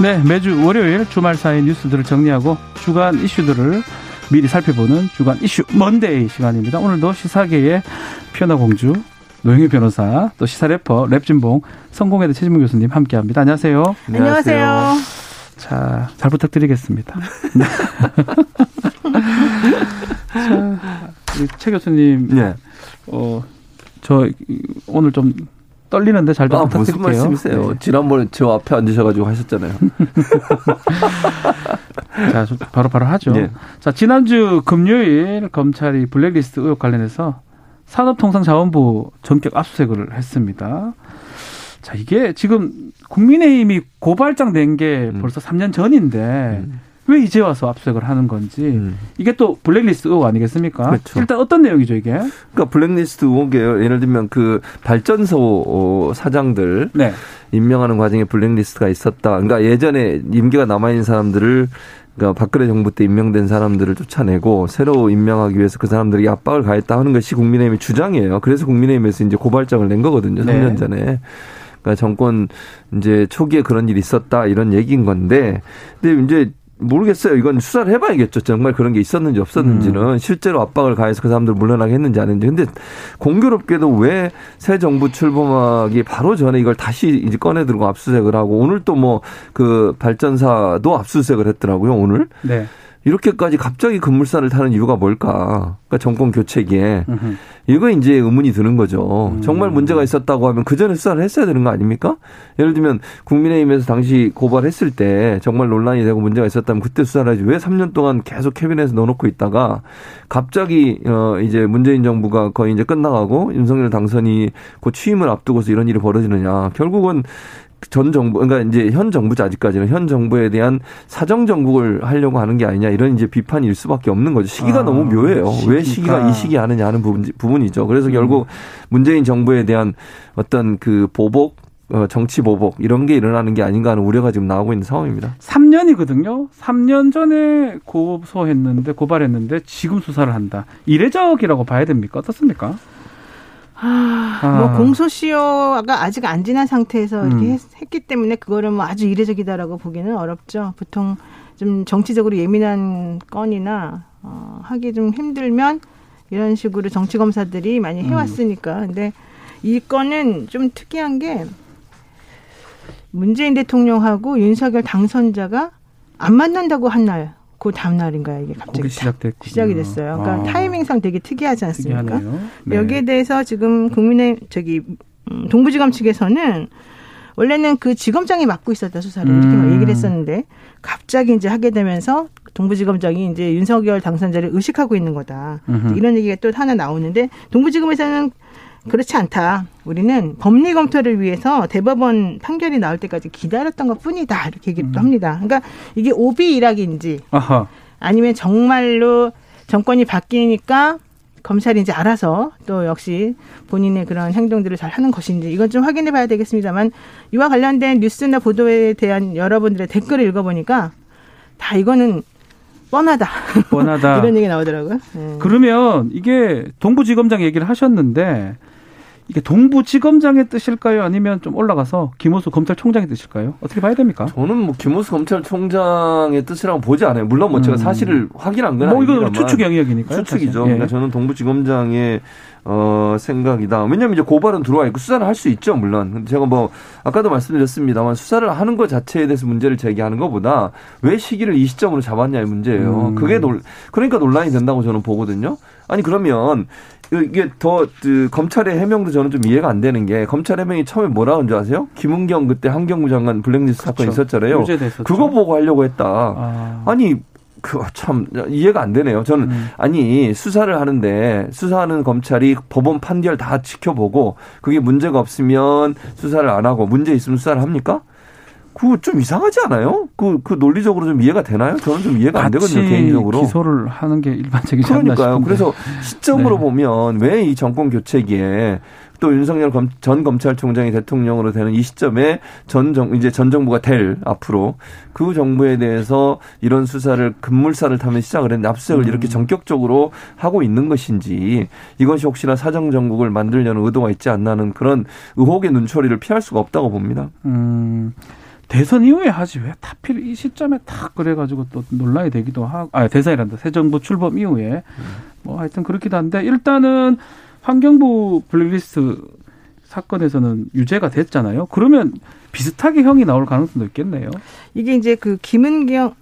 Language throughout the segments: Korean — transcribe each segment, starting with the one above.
네, 매주 월요일 주말 사이 뉴스들을 정리하고 주간 이슈들을 미리 살펴보는 주간 이슈 먼데이 시간입니다. 오늘도 시사계의 피어나 공주 노영희 변호사 또 시사 래퍼 랩진봉 성공회대 최진문 교수님 함께합니다. 안녕하세요. 안녕하세요. 자, 잘 부탁드리겠습니다. 네. 자, 최 교수님. 네. 어, 저 오늘 좀 떨리는데 잘 아, 부탁드릴게요. 무슨 말씀이세요? 네. 지난번에 저 앞에 앉으셔가지고 하셨잖아요. 자, 바로 바로 하죠. 네. 자, 지난주 금요일 검찰이 블랙리스트 의혹 관련해서 산업통상자원부 전격 압수수색을 했습니다. 자, 이게 지금 국민의힘이 고발장 낸 게 벌써 음. 3년 전인데 음. 왜 이제 와서 압수수색을 하는 건지 음. 이게 또 블랙리스트 의혹 아니겠습니까? 그렇죠. 일단 어떤 내용이죠 이게? 그러니까 블랙리스트 의혹이에요. 예를 들면 그 발전소 어, 사장들 네. 임명하는 과정에 블랙리스트가 있었다. 그러니까 예전에 임기가 남아 있는 사람들을 그러니까 박근혜 정부 때 임명된 사람들을 쫓아내고 새로 임명하기 위해서 그 사람들에게 압박을 가했다 하는 것이 국민의힘의 주장이에요. 그래서 국민의힘에서 이제 고발장을 낸 거거든요. 네. 3년 전에. 그러니까 정권 이제 초기에 그런 일이 있었다 이런 얘기인 건데 근데 이제 모르겠어요. 이건 수사를 해봐야겠죠. 정말 그런 게 있었는지 없었는지는 음. 실제로 압박을 가해서 그 사람들 물러나게 했는지 아닌지. 근데 공교롭게도 왜 새 정부 출범하기 바로 전에 이걸 다시 이제 꺼내 들고 압수수색을 하고 오늘 또 뭐 그 발전사도 압수수색을 했더라고요. 오늘. 네. 이렇게까지 갑자기 급물살을 타는 이유가 뭘까? 그러니까 정권 교체기에 이거 이제 의문이 드는 거죠. 음. 정말 문제가 있었다고 하면 그 전에 수사를 했어야 되는 거 아닙니까? 예를 들면 국민의힘에서 당시 고발했을 때 정말 논란이 되고 문제가 있었다면 그때 수사를 하지 왜 3년 동안 계속 캐비넷에 넣어놓고 있다가 갑자기 어 이제 문재인 정부가 거의 이제 끝나가고 윤석열 당선이 곧 취임을 앞두고서 이런 일이 벌어지느냐? 결국은 전 정부, 그러니까 이제 현 정부죠, 아직까지는. 현 정부에 대한 사정 정국을 하려고 하는 게 아니냐, 이런 이제 비판일 수밖에 없는 거죠. 시기가 아, 너무 묘해요. 시기가. 왜 시기가 이 시기 하느냐 하는 부분, 부분이죠. 그래서 음. 결국 문재인 정부에 대한 어떤 그 보복, 어, 정치 보복 이런 게 일어나는 게 아닌가 하는 우려가 지금 나오고 있는 상황입니다. 3년이거든요. 3년 전에 고소했는데 고발했는데 지금 수사를 한다. 이례적이라고 봐야 됩니까? 어떻습니까? 아, 뭐 아. 공소시효가 아직 안 지난 상태에서 이렇게 음. 했, 기 때문에 그거를 뭐 아주 이례적이다라고 보기는 어렵죠. 보통 좀 정치적으로 예민한 건이나 어, 하기 좀 힘들면 이런 식으로 정치 검사들이 많이 해왔으니까. 음. 근데 이 건은 좀 특이한 게 문재인 대통령하고 윤석열 당선자가 안 만난다고 한 날 그 다음 날인가요 이게 갑자기 시작됐 시작이 됐어요. 그러니까 아. 타이밍상 되게 특이하지 않습니까? 네. 여기에 대해서 지금 국민의 저기 음, 동부지검 측에서는 원래는 그 지검장이 맡고 있었다 수사를 음. 이렇게 얘기를 했었는데 갑자기 이제 하게 되면서 동부지검장이 이제 윤석열 당선자를 의식하고 있는 거다. 음흠. 이런 얘기가 또 하나 나오는데 동부지검에서는 그렇지 않다. 우리는 법리 검토를 위해서 대법원 판결이 나올 때까지 기다렸던 것 뿐이다. 이렇게 얘기도 음. 합니다. 그러니까 이게 오비 일학인지 아하. 아니면 정말로 정권이 바뀌니까 검찰이 이제 알아서 또 역시 본인의 그런 행동들을 잘 하는 것인지 이건 좀 확인해 봐야 되겠습니다만 이와 관련된 뉴스나 보도에 대한 여러분들의 댓글을 읽어보니까 다 이거는 뻔하다. 뻔하다. 이런 얘기 나오더라고요. 네. 그러면 이게 동부지검장 얘기를 하셨는데 이게 동부지검장의 뜻일까요? 아니면 좀 올라가서 김호수 검찰총장의 뜻일까요? 어떻게 봐야 됩니까? 저는 뭐 김호수 검찰총장의 뜻이라고 보지 않아요. 물론 뭐 제가 음. 사실을 확인한 건 뭐. 이거 추측 영역이니까요. 추측이죠. 예. 그러니까 저는 동부지검장의 어, 생각이다. 왜냐면 이제 고발은 들어와 있고 수사를 할 수 있죠, 물론. 제가 뭐, 아까도 말씀드렸습니다만 수사를 하는 것 자체에 대해서 문제를 제기하는 것보다 왜 시기를 이 시점으로 잡았냐의 문제예요. 음. 그게 논, 그러니까 논란이 된다고 저는 보거든요. 아니, 그러면 이게 더 그, 검찰의 해명도 저는 좀 이해가 안 되는 게 검찰 해명이 처음에 뭐라 고한 줄 아세요? 김은경 그때 한경무 장관 블랙리스트. 사건 있었잖아요. 그거 보고 하려고 했다. 아. 아니 그참 이해가 안 되네요. 저는 음. 아니 수사를 하는데 수사하는 검찰이 법원 판결 다 지켜보고 그게 문제가 없으면 수사를 안 하고 문제 있으면 수사를 합니까? 그거 좀 이상하지 않아요? 그, 그 논리적으로 좀 이해가 되나요? 저는 좀 이해가 안 되거든요, 개인적으로. 기소를 하는 게 일반적이지 그러니까요. 그래서 시점으로 네. 보면 왜 이 정권 교체기에 또 윤석열 검, 전 검찰총장이 대통령으로 되는 이 시점에 전 정, 이제 전 정부가 될 앞으로 그 정부에 대해서 이런 수사를 급물살을 타면 시작을 했는데 압수수색을 음. 이렇게 전격적으로 하고 있는 것인지 이것이 혹시나 사정 정국을 만들려는 의도가 있지 않나는 그런 의혹의 눈초리를 피할 수가 없다고 봅니다. 음. 대선 이후에 하지 왜 하필 이 시점에 딱 그래가지고 또 논란이 되기도 하고 아 대선이란다 새 정부 출범 이후에 음. 뭐 하여튼 그렇기도 한데 일단은 환경부 블랙리스트 사건에서는 유죄가 됐잖아요. 그러면 비슷하게 형이 나올 가능성도 있겠네요. 이게 이제 그 김은경 음,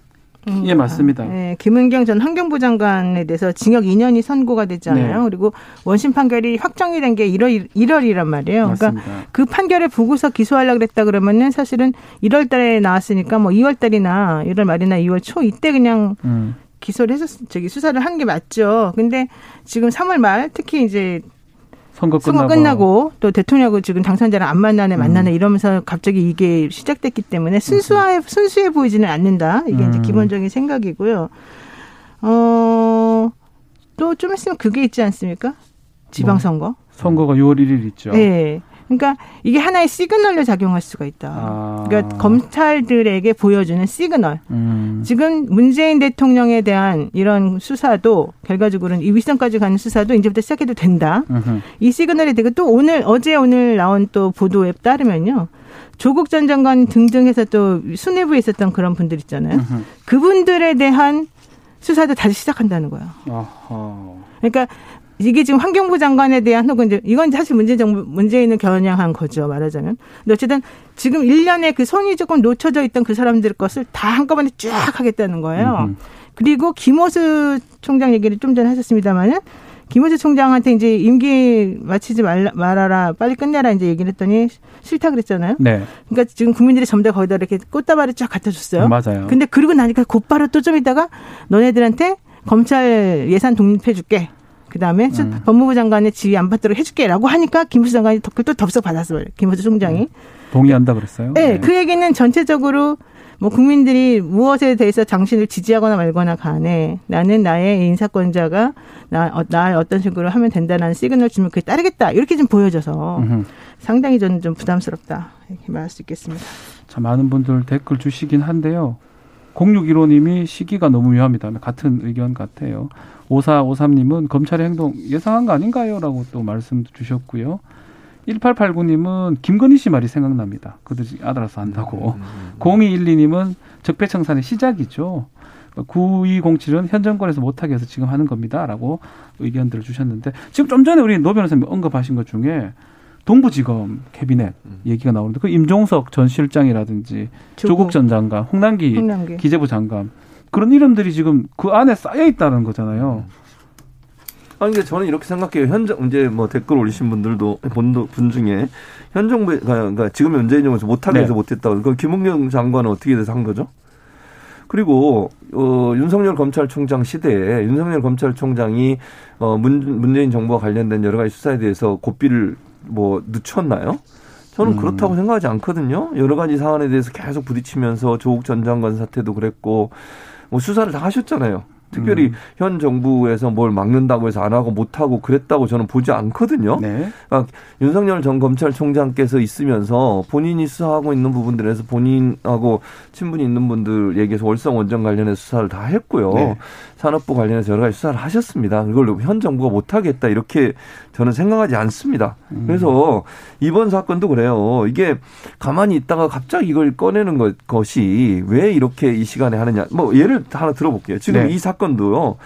예, 맞습니다. 네, 김은경 전 환경부 장관에 대해서 징역 2년이 선고가 됐잖아요. 네. 그리고 원심 판결이 확정이 된 게 1월 1월이란 말이에요. 그러니까 맞습니다. 그러니까 그 판결을 보고서 기소하려고 그랬다 그러면은 사실은 1월 달에 나왔으니까 뭐 2월 달이나 1월 말이나 2월 초 이때 그냥 음. 기소를 해서 저기 수사를 한 게 맞죠. 근데 지금 3월 말 특히 이제 선거 끝나고. 선거 끝나고 또 대통령하고 지금 당선자를 안 만나네 만나네 음. 이러면서 갑자기 이게 시작됐기 때문에 순수해 순수해 보이지는 않는다. 이게 음. 이제 기본적인 생각이고요. 어, 또 좀 있으면 그게 있지 않습니까? 지방선거. 뭐, 선거가 6월 1일 있죠. 네. 그러니까 이게 하나의 시그널로 작용할 수가 있다. 아. 그러니까 검찰들에게 보여주는 시그널. 음. 지금 문재인 대통령에 대한 이런 수사도 결과적으로는 이 윗선까지 가는 수사도 이제부터 시작해도 된다. 음흠. 이 시그널이 되고 또 오늘 어제 오늘 나온 또 보도에 따르면요. 조국 전 장관 등등 해서 또 수뇌부에 있었던 그런 분들 있잖아요. 음흠. 그분들에 대한 수사도 다시 시작한다는 거예요. 아하. 그러니까 이게 지금 환경부 장관에 대한 혹은 이제 이건 사실 문재인 정부 문재인을 겨냥한 거죠 말하자면. 근데 어쨌든 지금 1년에 그 손이 조금 놓쳐져 있던 그 사람들 것을 다 한꺼번에 쫙 하겠다는 거예요. 음흠. 그리고 김호수 총장 얘기를 좀 전에 하셨습니다만은 김호수 총장한테 이제 임기 마치지 말라, 말아라 빨리 끝내라 이제 얘기를 했더니 싫다 그랬잖아요. 네. 그러니까 지금 국민들이 다 거기다 이렇게 꽃다발을 쫙 갖다 줬어요. 맞아요. 근데 그러고 나니까 곧바로 또 좀 있다가 너네들한테 검찰 예산 독립해 줄게. 그다음에 음. 법무부 장관의 지위 안 받도록 해줄게라고 하니까 김부수 장관이 또 덥석 받았어요. 김부수 총장이. 음. 동의한다 그랬어요? 네, 네, 그 얘기는 전체적으로 뭐 국민들이 무엇에 대해서 당신을 지지하거나 말거나 간에 나는 나의 인사권자가 나, 어, 나 어떤 식으로 하면 된다는 시그널 주면 그게 따르겠다. 이렇게 좀 보여져서 음흠. 상당히 저는 좀 부담스럽다. 이렇게 말할 수 있겠습니다. 자, 많은 분들 댓글 주시긴 한데요. 0615님이 시기가 너무 위험합니다. 같은 의견 같아요. 5453님은 검찰의 행동 예상한 거 아닌가요? 라고 또 말씀 주셨고요. 1889님은 김건희 씨 말이 생각납니다. 그들이 알아서 한다고. 음, 음, 음. 0212님은 적폐청산의 시작이죠. 9207은 현 정권에서 못하게 해서 지금 하는 겁니다. 라고 의견들을 주셨는데 지금 좀 전에 우리 노 변호사님 언급하신 것 중에 동부지검 캐비넷 얘기가 나오는데 그 임종석 전 실장이라든지 조국 전 장관, 홍남기, 홍남기. 기재부 장관 그런 이름들이 지금 그 안에 쌓여 있다는 거잖아요. 아니, 그러니까 저는 이렇게 생각해요. 현정, 이제 뭐 댓글 올리신 분들도, 분 중에, 현 정부, 그러니까 지금 문재인 정부에서 못하게 해서 네. 못했다고. 그 김은경 장관은 어떻게 돼서 한 거죠? 그리고, 어, 윤석열 검찰총장 시대에 윤석열 검찰총장이, 어, 문, 문재인 정부와 관련된 여러 가지 수사에 대해서 고삐를 뭐 늦췄나요? 저는 음. 그렇다고 생각하지 않거든요. 여러 가지 사안에 대해서 계속 부딪히면서 조국 전 장관 사태도 그랬고 뭐 수사를 다 하셨잖아요. 특별히 음. 현 정부에서 뭘 막는다고 해서 안 하고 못 하고 그랬다고 저는 보지 않거든요. 네. 그러니까 윤석열 전 검찰총장께서 있으면서 본인이 수사하고 있는 부분들에서 본인하고 친분이 있는 분들 얘기해서 월성 원전 관련해 수사를 다 했고요. 네. 산업부 관련해서 여러 가지 수사를 하셨습니다. 그걸 현 정부가 못 하겠다 이렇게 저는 생각하지 않습니다. 음. 그래서 이번 사건도 그래요. 이게 가만히 있다가 갑자기 이걸 꺼내는 것, 것이 왜 이렇게 이 시간에 하느냐. 뭐 예를 하나 들어볼게요. 지금 네. 이 사건 도요.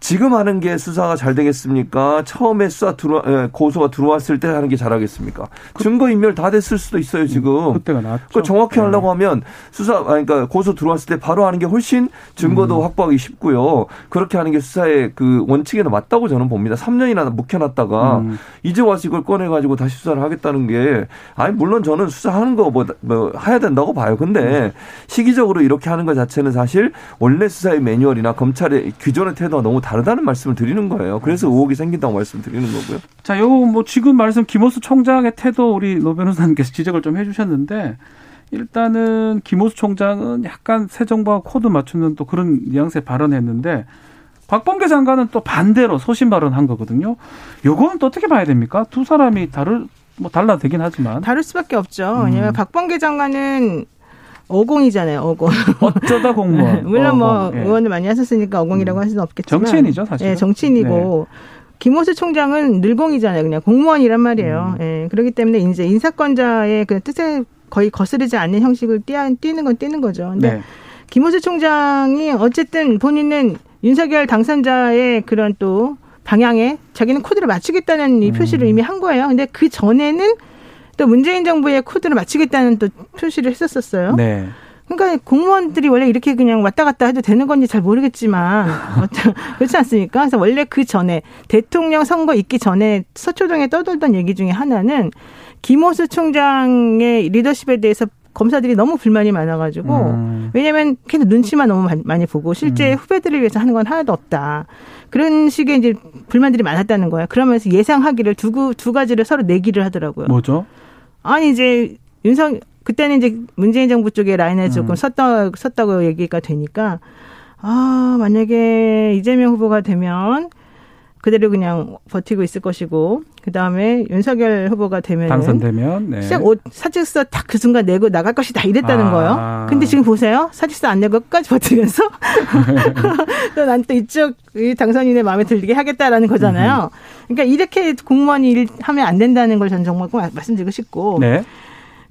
지금 하는 게 수사가 잘 되겠습니까? 처음에 수사 들어 예, 고소가 들어왔을 때 하는 게 잘하겠습니까? 그, 증거 인멸 다 됐을 수도 있어요 지금. 그때가 낫죠. 그 정확히 네. 하려고 하면 수사 그러니까 고소 들어왔을 때 바로 하는 게 훨씬 증거도 음. 확보하기 쉽고요. 그렇게 하는 게 수사의 그 원칙에는 맞다고 저는 봅니다. 3년이나 묵혀놨다가 음. 이제 와서 이걸 꺼내 가지고 다시 수사를 하겠다는 게 아니 물론 저는 수사하는 거 뭐 뭐 해야 된다고 봐요. 근데 음. 시기적으로 이렇게 하는 것 자체는 사실 원래 수사의 매뉴얼이나 검찰의 기존의 태도가 너무 다르다는 말씀을 드리는 거예요. 그래서 의혹이 생긴다고 말씀드리는 거고요. 자, 요 뭐 지금 말씀 김오수 총장의 태도 우리 노 변호사님께서 지적을 좀 해주셨는데 일단은 김오수 총장은 약간 새 정부와 코드 맞추는 또 그런 뉘앙스에 발언했는데 박범계 장관은 또 반대로 소신 발언한 거거든요. 요거는 또 어떻게 봐야 됩니까? 두 사람이 다를 뭐 달라 되긴 하지만 다를 수밖에 없죠. 왜냐하면 음. 박범계 장관은 어공이잖아요, 어공. 어쩌다 공무원. 물론 뭐 어공. 뭐 의원을 많이 하셨으니까 어공이라고 음. 할 수는 없겠지만 정치인이죠, 사실. 예, 정치인이고 네. 김오수 총장은 늘공이잖아요, 그냥 공무원이란 말이에요. 음. 예, 그렇기 때문에 이제 인사권자의 그 뜻에 거의 거스르지 않는 형식을 띄는 건 띄는 거죠. 근데 네. 김호수 총장이 어쨌든 본인은 윤석열 당선자의 그런 또 방향에 자기는 코드를 맞추겠다는 이 표시를 음. 이미 한 거예요. 근데 그 전에는 또 문재인 정부의 코드를 맞추겠다는 또 표시를 했었었어요. 네. 그러니까 공무원들이 원래 이렇게 그냥 왔다 갔다 해도 되는 건지 잘 모르겠지만 그렇지 않습니까? 그래서 원래 그 전에 대통령 선거 있기 전에 서초동에 떠돌던 얘기 중에 하나는 김호수 총장의 리더십에 대해서 검사들이 너무 불만이 많아가지고 음. 왜냐하면 계속 눈치만 너무 많이 보고 실제 음. 후배들을 위해서 하는 건 하나도 없다. 그런 식의 이제 불만들이 많았다는 거예요. 그러면서 예상하기를 두, 두 가지를 서로 내기를 하더라고요. 뭐죠? 아니 이제 윤석 그때는 이제 문재인 정부 쪽에 라인에 조금 음. 섰다 섰다고 얘기가 되니까 아 만약에 이재명 후보가 되면 그대로 그냥 버티고 있을 것이고 그 다음에 윤석열 후보가 되면 당선되면 네. 시작 옷 사직서 딱 그 순간 내고 나갈 것이다 이랬다는 아. 거예요. 근데 지금 보세요 사직서 안 내고 끝까지 버티면서 또난또 이쪽 당선인의 마음에 들게 하겠다라는 거잖아요. 그러니까 이렇게 공무원이 일 하면 안 된다는 걸전 정말 꼭 말씀드리고 싶고. 네.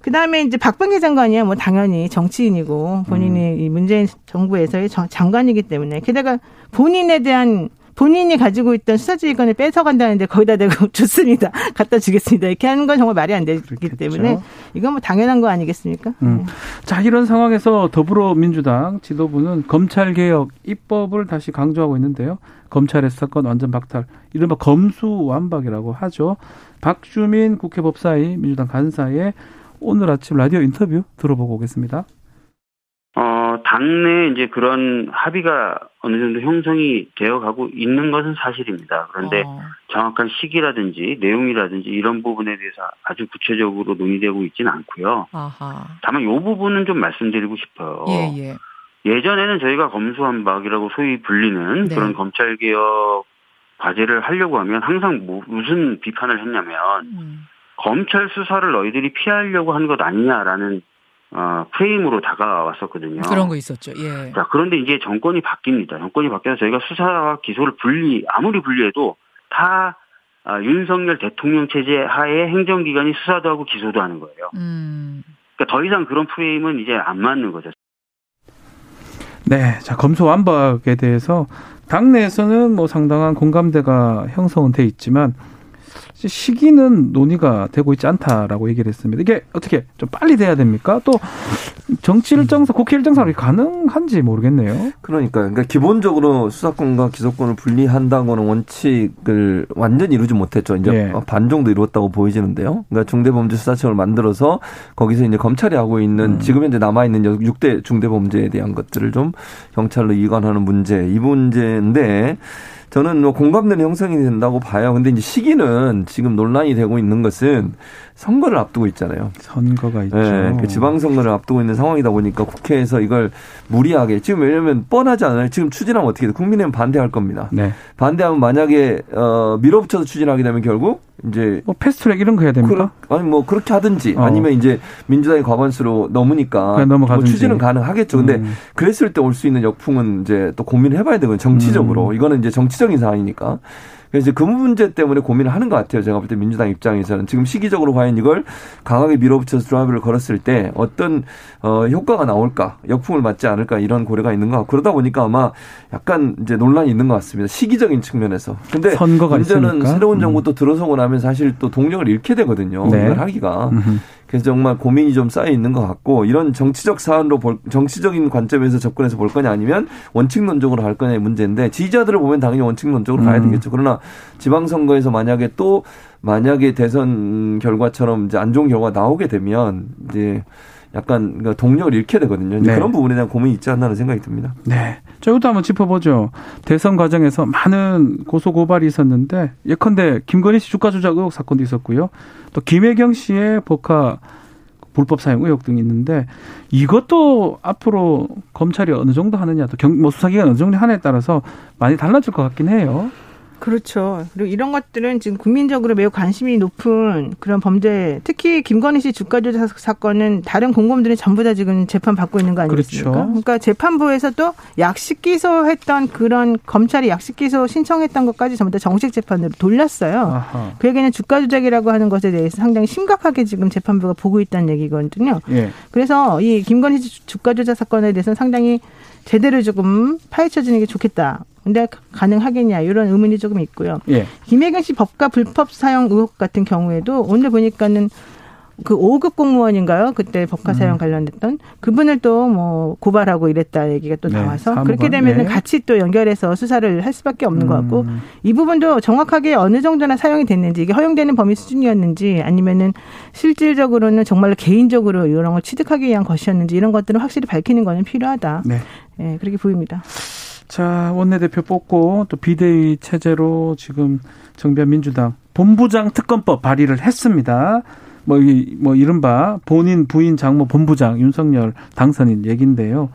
그 다음에 이제 박범계 장관이야 뭐 당연히 정치인이고 본인이 음. 이 문재인 정부에서의 장관이기 때문에 게다가 본인에 대한 본인이 가지고 있던 수사지휘권을 뺏어간다는데 거기다 대고 좋습니다. 갖다 주겠습니다. 이렇게 하는 건 정말 말이 안 되기 그렇겠죠. 때문에 이건 뭐 당연한 거 아니겠습니까? 음. 네. 자, 이런 상황에서 더불어민주당 지도부는 검찰개혁 입법을 다시 강조하고 있는데요. 검찰의 사건 완전 박탈, 이른바 검수완박이라고 하죠. 박주민 국회 법사위 민주당 간사의 오늘 아침 라디오 인터뷰 들어보고 오겠습니다. 어, 당내 이제 그런 합의가 어느 정도 형성이 되어 가고 있는 것은 사실입니다. 그런데 어. 정확한 시기라든지 내용이라든지 이런 부분에 대해서 아주 구체적으로 논의되고 있지는 않고요. 아하. 다만 이 부분은 좀 말씀드리고 싶어요. 예, 예. 예전에는 저희가 검수한박이라고 소위 불리는 네. 그런 검찰 개혁 과제를 하려고 하면 항상 뭐 무슨 비판을 했냐면 음. 검찰 수사를 너희들이 피하려고 한 것 아니냐라는 어, 프레임으로 다가왔었거든요. 그런 거 있었죠. 예. 자, 그런데 이제 정권이 바뀝니다. 정권이 바뀌어서 저희가 수사와 기소를 분리, 아무리 분리해도 다 아, 윤석열 대통령 체제 하에 행정기관이 수사도 하고 기소도 하는 거예요. 음. 그러니까 더 이상 그런 프레임은 이제 안 맞는 거죠. 네. 자, 검소완박에 대해서 당내에서는 뭐 상당한 공감대가 형성은 돼 있지만 시기는 논의가 되고 있지 않다라고 얘기를 했습니다. 이게 어떻게 좀 빨리 돼야 됩니까? 또 정치 일정사, 국회 일정사로 가능한지 모르겠네요. 그러니까 그러니까 기본적으로 수사권과 기소권을 분리한다고는 원칙을 완전히 이루지 못했죠. 이제 네. 반 정도 이루었다고 보이지는데요. 그러니까 중대범죄수사청을 만들어서 거기서 이제 검찰이 하고 있는 음. 지금 현재 남아 있는 6대 중대범죄에 대한 것들을 좀 경찰로 이관하는 문제 이 문제인데 저는 뭐 공감대는 형성이 된다고 봐요. 근데 이제 시기는 지금 논란이 되고 있는 것은 선거를 앞두고 있잖아요. 선거가 있죠. 네, 그 지방선거를 앞두고 있는 상황이다 보니까 국회에서 이걸 무리하게 지금 왜냐하면 뻔하지 않아요. 지금 추진하면 어떻게 돼? 국민의힘 반대할 겁니다. 네. 반대하면 만약에 어 밀어붙여서 추진하게 되면 결국 이제 뭐 패스트트랙 이런 거 해야 됩니까? 그, 아니 뭐 그렇게 하든지 어. 아니면 이제 민주당이 과반수로 넘으니까 뭐 추진은 가능하겠죠. 근데 음. 그랬을 때 올 수 있는 역풍은 이제 또 고민을 해봐야 되거든요. 정치적으로 음. 이거는 이제 정치적인 사안이니까. 그래서 그 문제 때문에 고민을 하는 것 같아요. 제가 볼 때 민주당 입장에서는 지금 시기적으로 과연 이걸 강하게 밀어붙여서 드라이브를 걸었을 때 어떤 어 효과가 나올까, 역풍을 맞지 않을까 이런 고려가 있는 것 같고 그러다 보니까 아마 약간 이제 논란이 있는 것 같습니다. 시기적인 측면에서. 근데 선거가 문제는 있으니까. 새로운 정부 또 음. 들어서고 나면 사실 또 동력을 잃게 되거든요. 네. 이걸 하기가. 음흠. 그래서 정말 고민이 좀 쌓여 있는 것 같고 이런 정치적 사안으로 볼, 정치적인 관점에서 접근해서 볼 거냐 아니면 원칙론적으로 할 거냐의 문제인데 지지자들을 보면 당연히 원칙론적으로 가야 음. 되겠죠. 그러나 지방선거에서 만약에 또 만약에 대선 결과처럼 이제 안 좋은 결과가 나오게 되면 이제 약간 그러니까 동력을 잃게 되거든요. 네. 그런 부분에 대한 고민이 있지 않나는 생각이 듭니다. 네. 자, 이것도 한번 짚어보죠. 대선 과정에서 많은 고소 고발이 있었는데 예컨대 김건희 씨 주가 조작 의혹 사건도 있었고요. 또 김혜경 씨의 복화 불법 사용 의혹 등이 있는데 이것도 앞으로 검찰이 어느 정도 하느냐 또 경, 뭐 수사기관 어느 정도 하느냐에 따라서 많이 달라질 것 같긴 해요. 그렇죠. 그리고 이런 것들은 지금 국민적으로 매우 관심이 높은 그런 범죄, 특히 김건희 씨 주가 조작 사건은 다른 공범들이 전부 다 지금 재판 받고 있는 거 아니겠습니까? 그렇죠. 그러니까 재판부에서도 약식 기소했던 그런 검찰이 약식 기소 신청했던 것까지 전부 다 정식 재판으로 돌렸어요. 아하. 그 얘기는 주가 조작이라고 하는 것에 대해서 상당히 심각하게 지금 재판부가 보고 있다는 얘기거든요. 예. 그래서 이 김건희 씨 주가 조작 사건에 대해서는 상당히 제대로 조금 파헤쳐지는 게 좋겠다. 근데 가능하겠냐 이런 의문이 조금 있고요. 예. 김혜경 씨 법과 불법 사용 의혹 같은 경우에도 오늘 보니까는 그 5급 공무원인가요? 그때 법과 사용 음. 관련됐던 그분을 또 뭐 고발하고 이랬다 얘기가 또 네, 나와서 사무관. 그렇게 되면은 네. 같이 또 연결해서 수사를 할 수밖에 없는 음. 것 같고 음. 이 부분도 정확하게 어느 정도나 사용이 됐는지 이게 허용되는 범위 수준이었는지 아니면은 실질적으로는 정말로 개인적으로 이런 걸 취득하기 위한 것이었는지 이런 것들은 확실히 밝히는 거는 필요하다. 네, 네 그렇게 보입니다. 자, 원내대표 뽑고 또 비대위 체제로 지금 정변 민주당 본부장 특검법 발의를 했습니다. 뭐, 이, 뭐, 이른바 본인 부인 장모 본부장 윤석열 당선인 얘긴데요.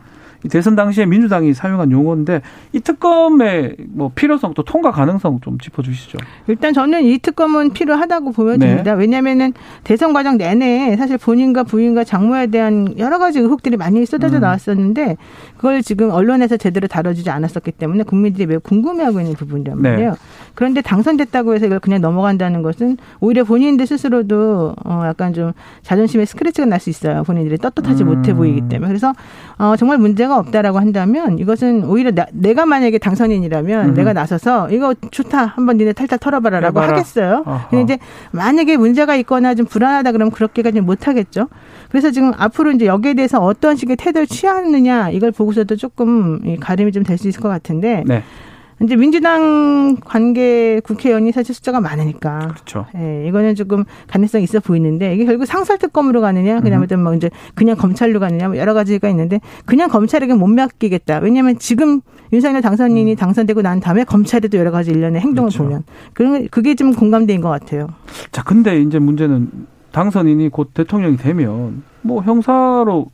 대선 당시에 민주당이 사용한 용어인데 이 특검의 뭐 필요성 또 통과 가능성 좀 짚어주시죠. 일단 저는 이 특검은 필요하다고 보여집니다. 네. 왜냐하면은 대선 과정 내내 사실 본인과 부인과 장모에 대한 여러 가지 의혹들이 많이 쏟아져 음. 나왔었는데 그걸 지금 언론에서 제대로 다뤄지지 않았었기 때문에 국민들이 매우 궁금해하고 있는 부분이란 네. 말이에요. 네. 그런데 당선됐다고 해서 이걸 그냥 넘어간다는 것은 오히려 본인들 스스로도 어 약간 좀 자존심에 스크래치가 날 수 있어요. 본인들이 떳떳하지 음. 못해 보이기 때문에 그래서 어 정말 문제가 없다라고 한다면 이것은 오히려 나, 내가 만약에 당선인이라면 음. 내가 나서서 이거 좋다 한번 니네 탈탈 털어봐라라고 해봐라. 하겠어요. 어허. 근데 이제 만약에 문제가 있거나 좀 불안하다 그러면 그렇게까지 못 하겠죠. 그래서 지금 앞으로 이제 여기에 대해서 어떤 식의 태도를 취하느냐 이걸 보고서도 조금 가림이 좀 될 수 있을 것 같은데. 네. 이제 민주당 관계 국회의원이 사실 숫자가 많으니까. 그렇죠. 예, 이거는 조금 가능성이 있어 보이는데 이게 결국 상설특검으로 가느냐, 그다음에 음. 뭐 이제 그냥 검찰로 가느냐, 뭐 여러 가지가 있는데 그냥 검찰에게 못 맡기겠다. 왜냐하면 지금 윤석열 당선인이 음. 당선되고 난 다음에 검찰에도 여러 가지 일련의 행동을 그렇죠. 보면 그런 그게 좀 공감대인 것 같아요. 자, 근데 이제 문제는 당선인이 곧 대통령이 되면 뭐 형사로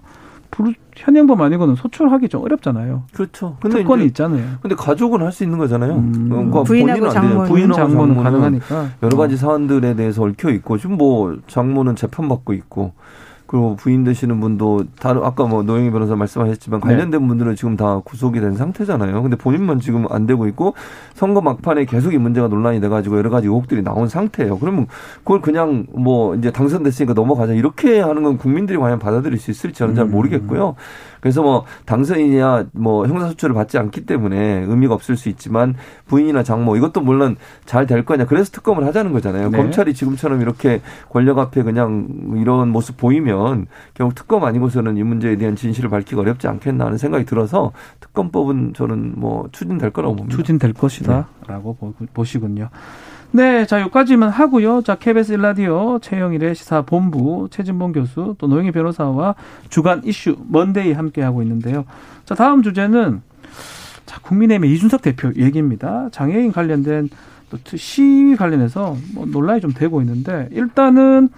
부르 현행범 아니고는 소출하기 좀 어렵잖아요. 그렇죠. 근데 특권이 있잖아요. 근데 가족은 할 수 있는 거잖아요. 음. 그러니까 부인하고 장모 부인 장모는 가능하니까 여러 가지 사안들에 대해서 얽혀 있고 지금 뭐 장모는 재판 받고 있고 그리고 부인 되시는 분도 다른 아까 뭐 노영희 변호사 말씀하셨지만 관련된 네. 분들은 지금 다 구속이 된 상태잖아요. 근데 본인만 지금 안 되고 있고 선거 막판에 계속 이 문제가 논란이 돼가지고 여러 가지 의혹들이 나온 상태예요. 그러면 그걸 그냥 뭐 이제 당선됐으니까 넘어가자 이렇게 하는 건 국민들이 과연 받아들일 수 있을지 저는 잘 음. 모르겠고요. 그래서 뭐 당선인이야 뭐 형사소출을 받지 않기 때문에 의미가 없을 수 있지만 부인이나 장모 이것도 물론 잘 될 거냐 그래서 특검을 하자는 거잖아요. 네. 검찰이 지금처럼 이렇게 권력 앞에 그냥 이런 모습 보이면 결국 특검 아니고서는 이 문제에 대한 진실을 밝히기 어렵지 않겠나 하는 생각이 들어서 특검법은 저는 뭐 추진될 거라고 봅니다. 추진될 것이다라고 네. 보시군요. 네, 자, 여기까지만 하고요. 자, KBS 일라디오 최영일의 시사본부 최진봉 교수 또 노영희 변호사와 주간 이슈 먼데이 함께 하고 있는데요. 자, 다음 주제는 자, 국민의힘의 이준석 대표 얘기입니다. 장애인 관련된 또 시위 관련해서 뭐 논란이 좀 되고 있는데 일단은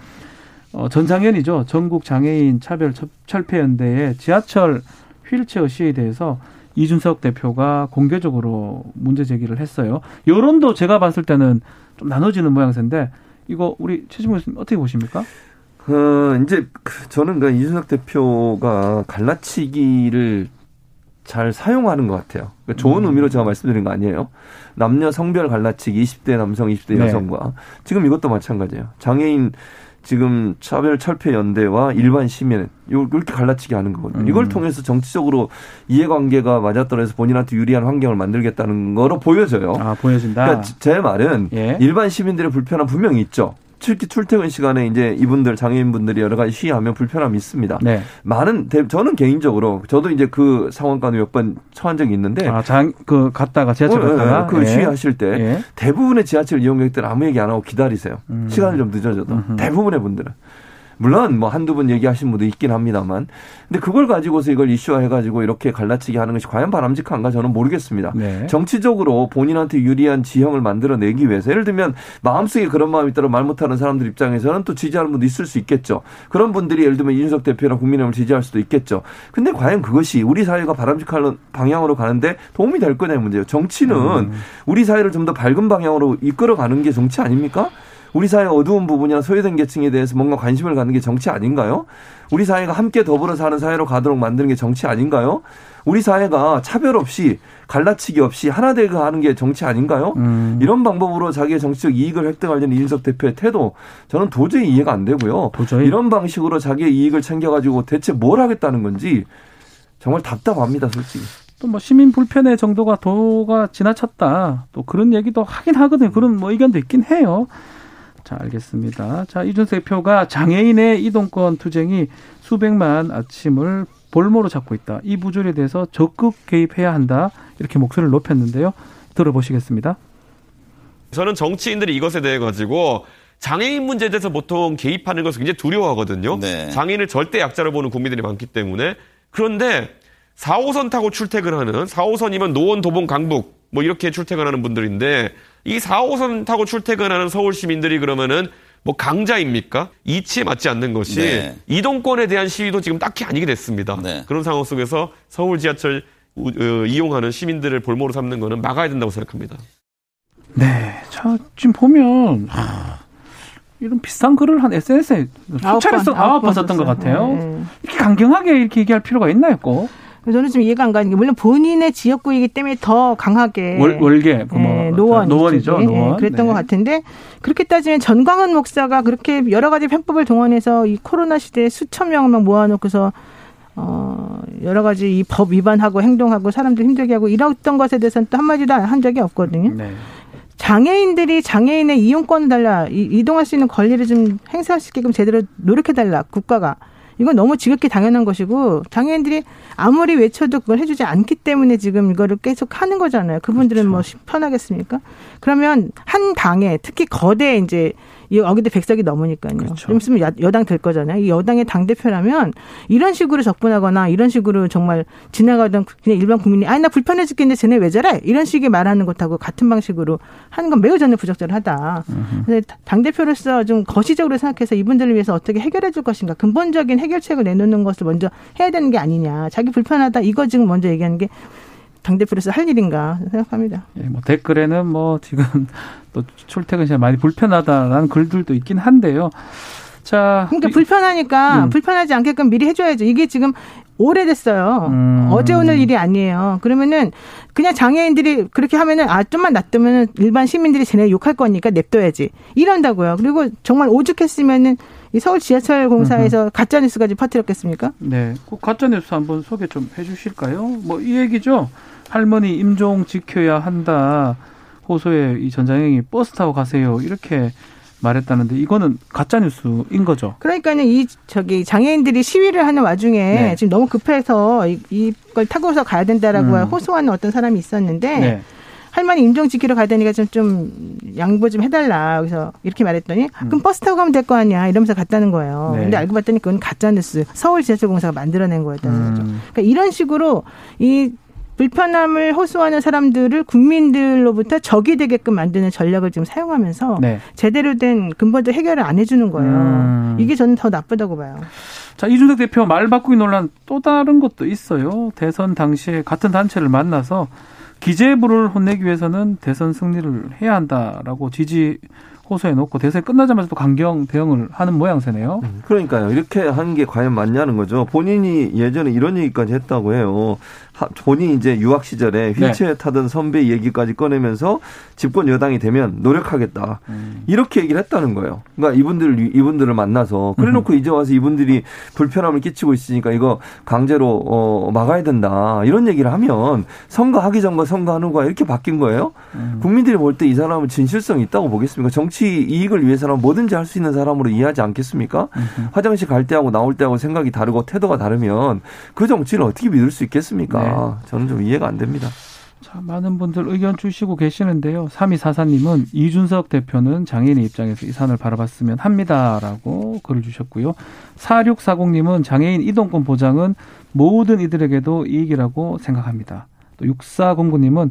어, 전장현이죠. 전국 장애인 차별 철폐연대의 지하철 휠체어 시위에 대해서 이준석 대표가 공개적으로 문제 제기를 했어요. 여론도 제가 봤을 때는 좀 나눠지는 모양새인데 이거 우리 최진모 교수님 어떻게 보십니까? 어, 이제 그 저는 그 이준석 대표가 갈라치기를 잘 사용하는 것 같아요. 그러니까 좋은 음. 의미로 제가 말씀드린 거 아니에요. 남녀 성별 갈라치기 20대 남성, 20대 네. 여성과 지금 이것도 마찬가지예요. 장애인 지금 차별 철폐 연대와 일반 시민 이렇게 갈라치게 하는 거거든요. 음. 이걸 통해서 정치적으로 이해관계가 맞아떨어서 본인한테 유리한 환경을 만들겠다는 거로 보여져요. 아 보여진다. 그러니까 제 말은 예. 일반 시민들의 불편함 분명히 있죠. 특히 출퇴근 시간에 이제 이분들 장애인분들이 여러 가지 시위하면 불편함이 있습니다. 네. 많은 저는 개인적으로 저도 이제 그 상황과도 몇번 처한 적이 있는데 아 장 그 갔다가 지하철 어, 예, 갔다가 그 예. 시위하실 때 예. 대부분의 지하철 이용객들 아무 얘기 안 하고 기다리세요. 음. 시간이 좀 늦어져도 음흠. 대부분의 분들은 물론 뭐 한두 번 얘기하신 분도 있긴 합니다만. 근데 그걸 가지고서 이걸 이슈화 해가지고 이렇게 갈라치기 하는 것이 과연 바람직한가 저는 모르겠습니다. 네. 정치적으로 본인한테 유리한 지형을 만들어내기 위해서 예를 들면 마음속에 그런 마음이 있다고 말 못하는 사람들 입장에서는 또 지지하는 분도 있을 수 있겠죠. 그런 분들이 예를 들면 이준석 대표나 국민의힘을 지지할 수도 있겠죠. 근데 과연 그것이 우리 사회가 바람직한 방향으로 가는데 도움이 될 거냐의 문제예요. 정치는 음. 우리 사회를 좀 더 밝은 방향으로 이끌어가는 게 정치 아닙니까? 우리 사회 어두운 부분이나 소외된 계층에 대해서 뭔가 관심을 갖는 게 정치 아닌가요? 우리 사회가 함께 더불어 사는 사회로 가도록 만드는 게 정치 아닌가요? 우리 사회가 차별 없이 갈라치기 없이 하나 되고 하는 게 정치 아닌가요? 음. 이런 방법으로 자기의 정치적 이익을 획득하려는 이준석 대표의 태도 저는 도저히 이해가 안 되고요. 도저히? 이런 방식으로 자기의 이익을 챙겨가지고 대체 뭘 하겠다는 건지 정말 답답합니다, 솔직히. 또 뭐 시민 불편의 정도가 도가 지나쳤다. 또 그런 얘기도 하긴 하거든요. 그런 뭐 의견도 있긴 해요. 자, 알겠습니다. 자, 이준석 대표가 장애인의 이동권 투쟁이 수백만 아침을 볼모로 잡고 있다. 이 부조리에 대해서 적극 개입해야 한다. 이렇게 목소리를 높였는데요. 들어보시겠습니다. 저는 정치인들이 이것에 대해 가지고 장애인 문제에 대해서 보통 개입하는 것을 굉장히 두려워하거든요. 네. 장애인을 절대 약자로 보는 국민들이 많기 때문에 그런데 4호선 타고 출퇴근하는 4호선이면 노원, 도봉, 강북 뭐 이렇게 출퇴근하는 분들인데 이 4호선 타고 출퇴근하는 서울 시민들이 그러면은 뭐 강자입니까? 이치에 맞지 않는 것이 네. 이동권에 대한 시위도 지금 딱히 아니게 됐습니다. 네. 그런 상황 속에서 서울 지하철 어, 이용하는 시민들을 볼모로 삼는 거는 막아야 된다고 생각합니다. 네. 자, 지금 보면 하, 이런 비슷한 글을 한 SNS에 수차례 아홉 번 썼던 것 같아요. 네. 이렇게 강경하게 이렇게 얘기할 필요가 있나요, 꼭? 저는 좀 이해가 안 가는 게 물론 본인의 지역구이기 때문에 더 강하게 월, 월계 그 뭐, 네, 노원 노원이죠 네, 노원 그랬던 네. 것 같은데 그렇게 따지면 전광훈 목사가 그렇게 여러 가지 편법을 동원해서 이 코로나 시대에 수천 막 모아놓고서 어 여러 가지 이 법 위반하고 행동하고 사람들 힘들게 하고 이랬던 것에 대해서는 또 한마디도 한 적이 없거든요. 네. 장애인들이 장애인의 이용권을 달라 이동할 수 있는 권리를 좀 행사할 수 있게끔 제대로 노력해 달라 국가가 이건 너무 지극히 당연한 것이고 장애인들이 아무리 외쳐도 그걸 해주지 않기 때문에 지금 이거를 계속 하는 거잖아요. 그분들은 뭐 그렇죠. 뭐 편하겠습니까? 그러면 한 당에 특히 거대 이제 이 여기도 백석이 넘으니까요. 그렇죠. 좀 있으면 여당 될 거잖아요. 이 여당의 당 대표라면 이런 식으로 접근하거나 이런 식으로 정말 지나가던 그냥 일반 국민이 아니 나 불편해 죽겠는데 쟤네 왜 저래? 이런 식의 말하는 것하고 같은 방식으로 하는 건 매우 저는 부적절하다. 그래서 당 대표로서 좀 거시적으로 생각해서 이분들을 위해서 어떻게 해결해 줄 것인가 근본적인 해결책을 내놓는 것을 먼저 해야 되는 게 아니냐. 자기 불편하다 이거 지금 먼저 얘기하는 게 당대표로서 할 일인가 생각합니다. 예, 뭐 댓글에는 뭐 지금 또 출퇴근 시간 많이 불편하다라는 글들도 있긴 한데요. 자. 그러니까 불편하니까 음. 불편하지 않게끔 미리 해줘야죠. 이게 지금 오래됐어요. 음. 어제 오늘 일이 아니에요. 그러면은 그냥 장애인들이 그렇게 하면은 아 좀만 놔두면은 일반 시민들이 쟤네 욕할 거니까 냅둬야지 이런다고요. 그리고 정말 오죽했으면은 이 서울 지하철 공사에서 가짜 뉴스까지 퍼뜨렸겠습니까? 네, 그 가짜 뉴스 한번 소개 좀 해주실까요? 뭐 이 얘기죠. 할머니 임종 지켜야 한다. 호소에 이 전장연이 버스 타고 가세요. 이렇게 말했다는데 이거는 가짜 뉴스인 거죠. 그러니까는 이 저기 장애인들이 시위를 하는 와중에 네. 지금 너무 급해서 이, 이걸 타고서 가야 된다라고 음. 호소하는 어떤 사람이 있었는데 네. 할머니 임종 지키러 가야 되니까 좀, 좀 양보 좀 해달라. 그래서 이렇게 말했더니 음. 그럼 버스 타고 가면 될 거 아니야. 이러면서 갔다는 거예요. 네. 근데 알고 봤더니 그건 가짜뉴스. 서울 지하철공사가 만들어낸 거였다는 음. 거죠. 그러니까 이런 식으로 이 불편함을 호소하는 사람들을 국민들로부터 적이 되게끔 만드는 전략을 지금 사용하면서 네. 제대로 된 근본적 해결을 안 해주는 거예요. 음. 이게 저는 더 나쁘다고 봐요. 자, 이준석 대표 말 바꾸기 논란 또 다른 것도 있어요. 대선 당시에 같은 단체를 만나서 기재부를 혼내기 위해서는 대선 승리를 해야 한다라고 지지 호소해 놓고 대선이 끝나자마자 또 강경 대응을 하는 모양새네요. 음, 그러니까요. 이렇게 하는 게 과연 맞냐는 거죠. 본인이 예전에 이런 얘기까지 했다고 해요. 본인이 이제 유학 시절에 네. 휠체어 네. 타던 선배 얘기까지 꺼내면서 집권 여당이 되면 노력하겠다. 음. 이렇게 얘기를 했다는 거예요. 그러니까 이분들 이분들을 만나서 그래 놓고 음. 이제 와서 이분들이 불편함을 끼치고 있으니까 이거 강제로 어 막아야 된다. 이런 얘기를 하면 선거하기 전과 선거하는 후가 이렇게 바뀐 거예요. 음. 국민들이 볼 때 이 사람은 진실성이 있다고 보겠습니까? 정치 이익을 위해서는 뭐든지 할 수 있는 사람으로 이해하지 않겠습니까? 화장실 갈 때하고 나올 때하고 생각이 다르고 태도가 다르면 그 정치를 어떻게 믿을 수 있겠습니까? 네. 저는 좀 이해가 안 됩니다. 자, 많은 분들 의견 주시고 계시는데요. 3244님은 이준석 대표는 장애인의 입장에서 이 산을 바라봤으면 합니다라고 글을 주셨고요. 4640님은 장애인 이동권 보장은 모든 이들에게도 이익이라고 생각합니다. 또 6409님은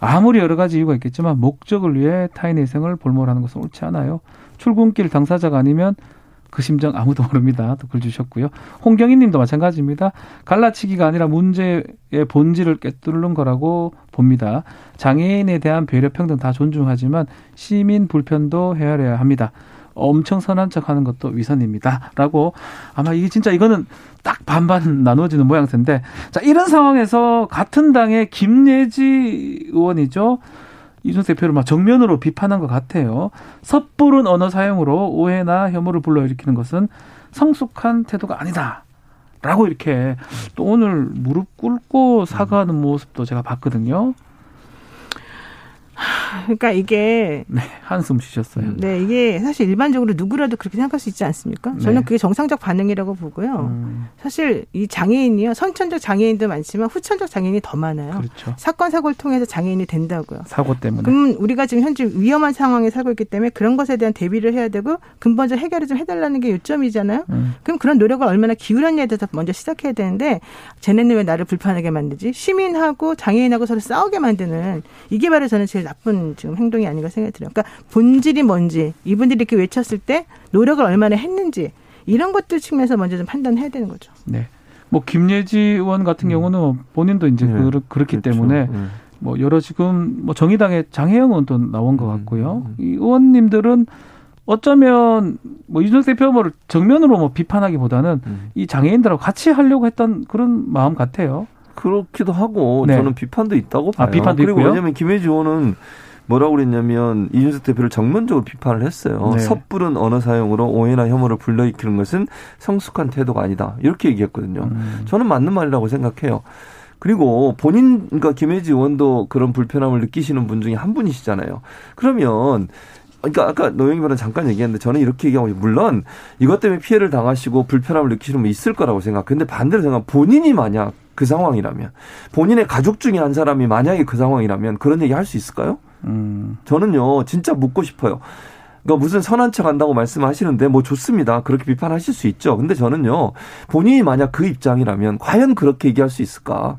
아무리 여러 가지 이유가 있겠지만 목적을 위해 타인의 생을 볼모하는 것은 옳지 않아요. 출근길 당사자가 아니면 그 심정 아무도 모릅니다. 또 글 주셨고요. 홍경희 님도 마찬가지입니다. 갈라치기가 아니라 문제의 본질을 꿰뚫는 거라고 봅니다. 장애인에 대한 배려 평등 다 존중하지만 시민 불편도 헤아려야 합니다. 엄청 선한 척 하는 것도 위선입니다. 라고 아마 이게 진짜 이거는 딱 반반 나누어지는 모양새인데 자, 이런 상황에서 같은 당의 김예지 의원이죠. 이준석 대표를 막 정면으로 비판한 것 같아요. 섣부른 언어 사용으로 오해나 혐오를 불러일으키는 것은 성숙한 태도가 아니다. 라고 이렇게 또 오늘 무릎 꿇고 사과하는 모습도 제가 봤거든요. 그러니까 이게 네, 한숨 쉬셨어요. 네, 이게 사실 일반적으로 누구라도 그렇게 생각할 수 있지 않습니까? 저는 네. 그게 정상적 반응이라고 보고요. 음. 사실 이 장애인이요. 선천적 장애인도 많지만 후천적 장애인이 더 많아요. 그렇죠. 사건 사고를 통해서 장애인이 된다고요. 사고 때문에. 그럼 우리가 지금 현재 위험한 상황에 살고 있기 때문에 그런 것에 대한 대비를 해야 되고 근본적 해결을 좀 해달라는 게 요점이잖아요. 음. 그럼 그런 노력을 얼마나 기울였냐에 대해서 먼저 시작해야 되는데 쟤네는 왜 나를 불편하게 만들지? 시민하고 장애인하고 서로 싸우게 만드는 이게 바로 저는 제일 나쁜 지금 행동이 아닌가 생각이 들어요. 그러니까 본질이 뭔지 이분들이 이렇게 외쳤을 때 노력을 얼마나 했는지 이런 것들 측면에서 먼저 좀 판단해야 되는 거죠. 네. 뭐 김예지 의원 같은 음. 경우는 본인도 이제 네. 그렇, 기 그렇죠. 때문에 네. 뭐 여러 지금 뭐 정의당의 장혜영 의원도 나온 것 음, 같고요. 음, 음. 이 의원님들은 어쩌면 뭐 이준석 대표 를 정면으로 뭐 비판하기보다는 음. 이 장애인들하고 같이 하려고 했던 그런 마음 같아요. 그렇기도 하고 네. 저는 비판도 있다고 아, 봐요. 아, 비판도 그리고 있고요? 왜냐하면 김혜지 의원은 뭐라고 그랬냐면 이준석 대표를 정면적으로 비판을 했어요. 네. 섣부른 언어 사용으로 오해나 혐오를 불러일으키는 것은 성숙한 태도가 아니다. 이렇게 얘기했거든요. 음. 저는 맞는 말이라고 생각해요. 그리고 본인 그러니까 김혜지 의원도 그런 불편함을 느끼시는 분 중에 한 분이시잖아요. 그러면 그러니까 아까 노영희 변호사 잠깐 얘기했는데 저는 이렇게 얘기하고 물론 이것 때문에 피해를 당하시고 불편함을 느끼시는 분 있을 거라고 생각. 근데 반대로 생각 본인이 만약 그 상황이라면 본인의 가족 중에 한 사람이 만약에 그 상황이라면 그런 얘기 할 수 있을까요? 음. 저는요, 진짜 묻고 싶어요. 그러니까 무슨 선한 척 한다고 말씀하시는데 뭐 좋습니다. 그렇게 비판하실 수 있죠. 근데 저는요, 본인이 만약 그 입장이라면 과연 그렇게 얘기할 수 있을까?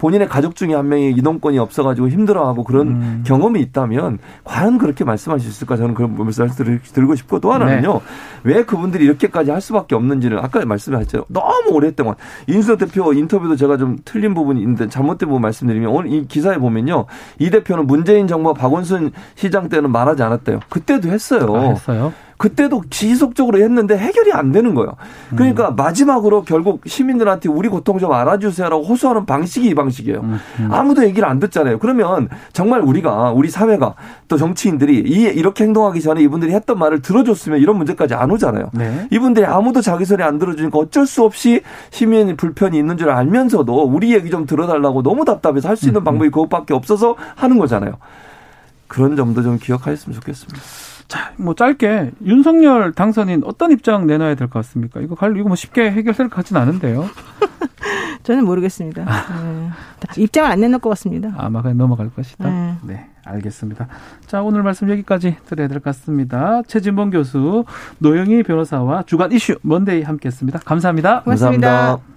본인의 가족 중에 한 명이 이동권이 없어가지고 힘들어하고 그런 음. 경험이 있다면 과연 그렇게 말씀하실 수 있을까 저는 그런 말씀을 들고 싶고 또 하나는요 네. 왜 그분들이 이렇게까지 할 수밖에 없는지를 아까 말씀하셨죠 너무 오랫동안 인수 대표 인터뷰도 제가 좀 틀린 부분이 있는데 잘못된 부분 말씀드리면 오늘 이 기사에 보면요 이 대표는 문재인 정부와 박원순 시장 때는 말하지 않았대요 그때도 했어요. 아, 했어요. 그때도 지속적으로 했는데 해결이 안 되는 거예요. 그러니까 음. 마지막으로 결국 시민들한테 우리 고통 좀 알아주세요라고 호소하는 방식이 이 방식이에요. 음. 음. 아무도 얘기를 안 듣잖아요. 그러면 정말 우리가 우리 사회가 또 정치인들이 이 이렇게 행동하기 전에 이분들이 했던 말을 들어줬으면 이런 문제까지 안 오잖아요. 네. 이분들이 아무도 자기 소리 안 들어주니까 어쩔 수 없이 시민 불편이 있는 줄 알면서도 우리 얘기 좀 들어달라고 너무 답답해서 할 수 있는 음. 방법이 그것밖에 없어서 하는 거잖아요. 그런 점도 좀 기억하셨으면 좋겠습니다. 자, 뭐 짧게 윤석열 당선인 어떤 입장 내놔야 될 것 같습니까? 이거 갈 이거 뭐 쉽게 해결될 것 같진 않은데요. 저는 모르겠습니다. 네. 입장을 안 내놓을 것 같습니다. 아마 그냥 넘어갈 것이다. 네. 네. 알겠습니다. 자, 오늘 말씀 여기까지 드려야 될 것 같습니다. 최진봉 교수, 노영희 변호사와 주간 이슈 먼데이 함께 했습니다. 감사합니다. 고맙습니다. 감사합니다.